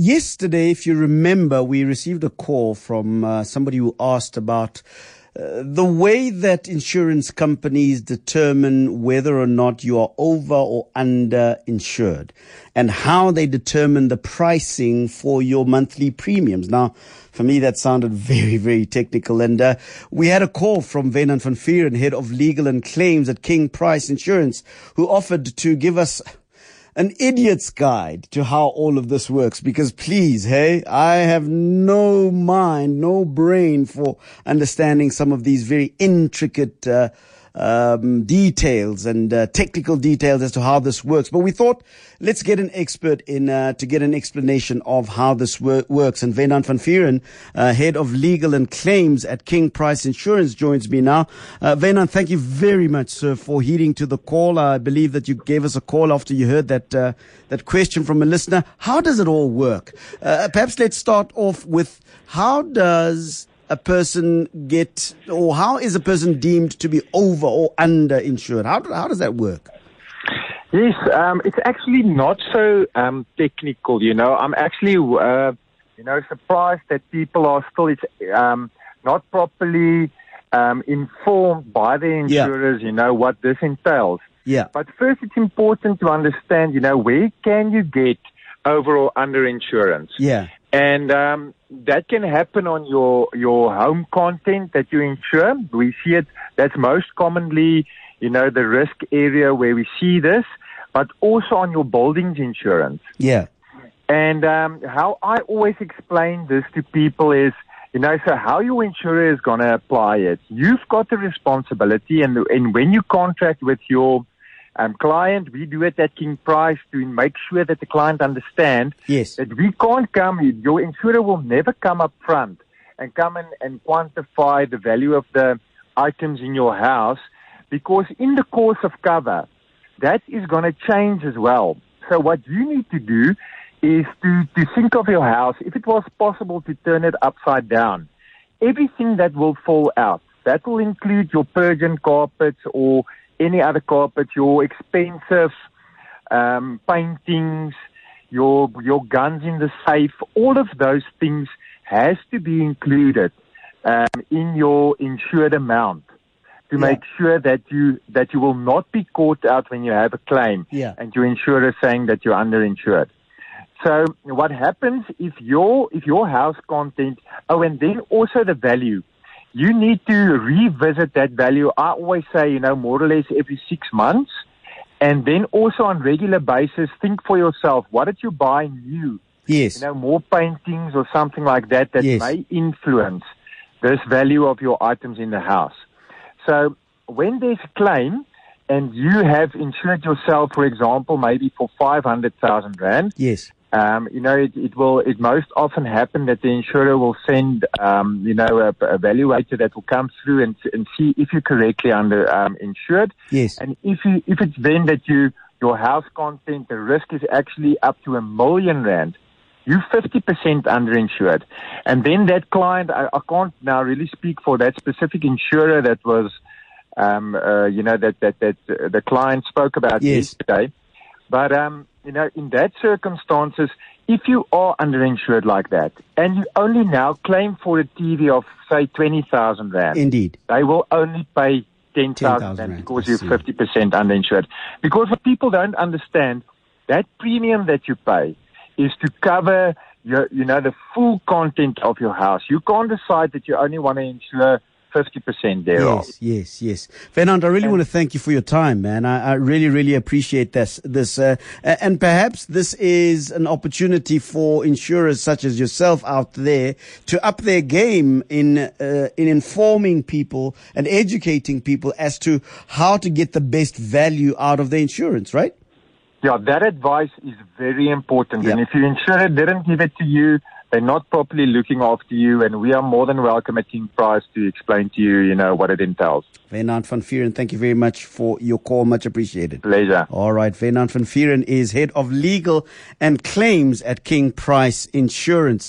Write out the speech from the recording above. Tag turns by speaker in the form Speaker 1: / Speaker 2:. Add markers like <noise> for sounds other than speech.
Speaker 1: yesterday, if you remember, we received a call from uh, somebody who asked about uh, the way that insurance companies determine whether or not you are over or under insured and how they determine the pricing for your monthly premiums. Now, for me, that sounded <laughs> very, very technical. And uh, we had a call from Wynand van Vuuren, head of legal and claims at King Price Insurance, who offered to give us an idiot's guide to how all of this works. Because please, hey, I have no mind, no brain for understanding some of these very intricate, uh, um, details and uh, technical details as to how this works. But we thought let's get an expert in uh, to get an explanation of how this wor- works. And Wynand van Vuuren, uh, head of legal and claims at King Price Insurance, joins me now. Uh, thank you very much, sir, for heeding to the call. I believe that you gave us a call after you heard that uh, that question from a listener. How does it all work? Uh, perhaps let's start off with how does a person get, or how is a person deemed to be over or under insured? How, how does that work?
Speaker 2: Yes, um, it's actually not so um, technical. You know, I'm actually, uh, you know, surprised that people are still it's um, not properly um, informed by the insurers. Yeah. You know what this entails.
Speaker 1: Yeah.
Speaker 2: But first, it's important to understand. You know, where can you get overall under insurance?
Speaker 1: Yeah.
Speaker 2: And um, that can happen on your your home content that you insure. We see it. That's most commonly, you know, the risk area where we see this, but also on your buildings insurance.
Speaker 1: Yeah.
Speaker 2: And um, how I always explain this to people is, you know, so how your insurer is going to apply it. You've got the responsibility, and and when you contract with your um, client, we do it at King Price to make sure that the client understands
Speaker 1: yes.
Speaker 2: that we can't come, your insurer will never come up front and come in and quantify the value of the items in your house because in the course of cover, that is going to change as well. So what you need to do is to, to think of your house, if it was possible to turn it upside down, everything that will fall out, that will include your Persian carpets or any other carpet, your expensive um, paintings, your your guns in the safe, all of those things has to be included um, in your insured amount to yeah. make sure that you that you will not be caught out when you have a claim
Speaker 1: yeah.
Speaker 2: and your insurer saying that you're underinsured. So what happens if your if your house content oh and then also the value you need to revisit that value. I always say, you know, more or less every six months. And then also on regular basis, think for yourself, what did you buy new?
Speaker 1: Yes.
Speaker 2: You know, more paintings or something like that that
Speaker 1: yes.
Speaker 2: may influence this value of your items in the house. So when there's a claim and you have insured yourself, for example, maybe for 500,000 Rand.
Speaker 1: Yes.
Speaker 2: Um, you know, it, it, will, it most often happen that the insurer will send, um, you know, a, a evaluator that will come through and, and see if you're correctly under, um, insured.
Speaker 1: Yes.
Speaker 2: And if you, if it's then that you, your house content, the risk is actually up to a million rand, you're 50% underinsured. And then that client, I, I can't now really speak for that specific insurer that was, um, uh, you know, that, that, that uh, the client spoke about
Speaker 1: yes.
Speaker 2: yesterday. But, um, you know, in that circumstances, if you are underinsured like that and you only now claim for a TV of, say, 20,000 Rand.
Speaker 1: Indeed.
Speaker 2: They will only pay 10,000 Rand because you're 50% underinsured. Because what people don't understand, that premium that you pay is to cover your, you know, the full content of your house. You can't decide that you only want to insure 50% thereof.
Speaker 1: Yes, yes, yes. Fernando, I really and, want to thank you for your time, man. I, I really, really appreciate this. This, uh, and perhaps this is an opportunity for insurers such as yourself out there to up their game in, uh, in informing people and educating people as to how to get the best value out of the insurance, right?
Speaker 2: Yeah, that advice is very important. Yeah. And if your insurer didn't give it to you, they're not properly looking after you, and we are more than welcome at King Price to explain to you, you know, what it entails.
Speaker 1: Wynand van Vuuren, thank you very much for your call. Much appreciated.
Speaker 2: Pleasure.
Speaker 1: All right. Wynand van Vuuren is head of legal and claims at King Price Insurance.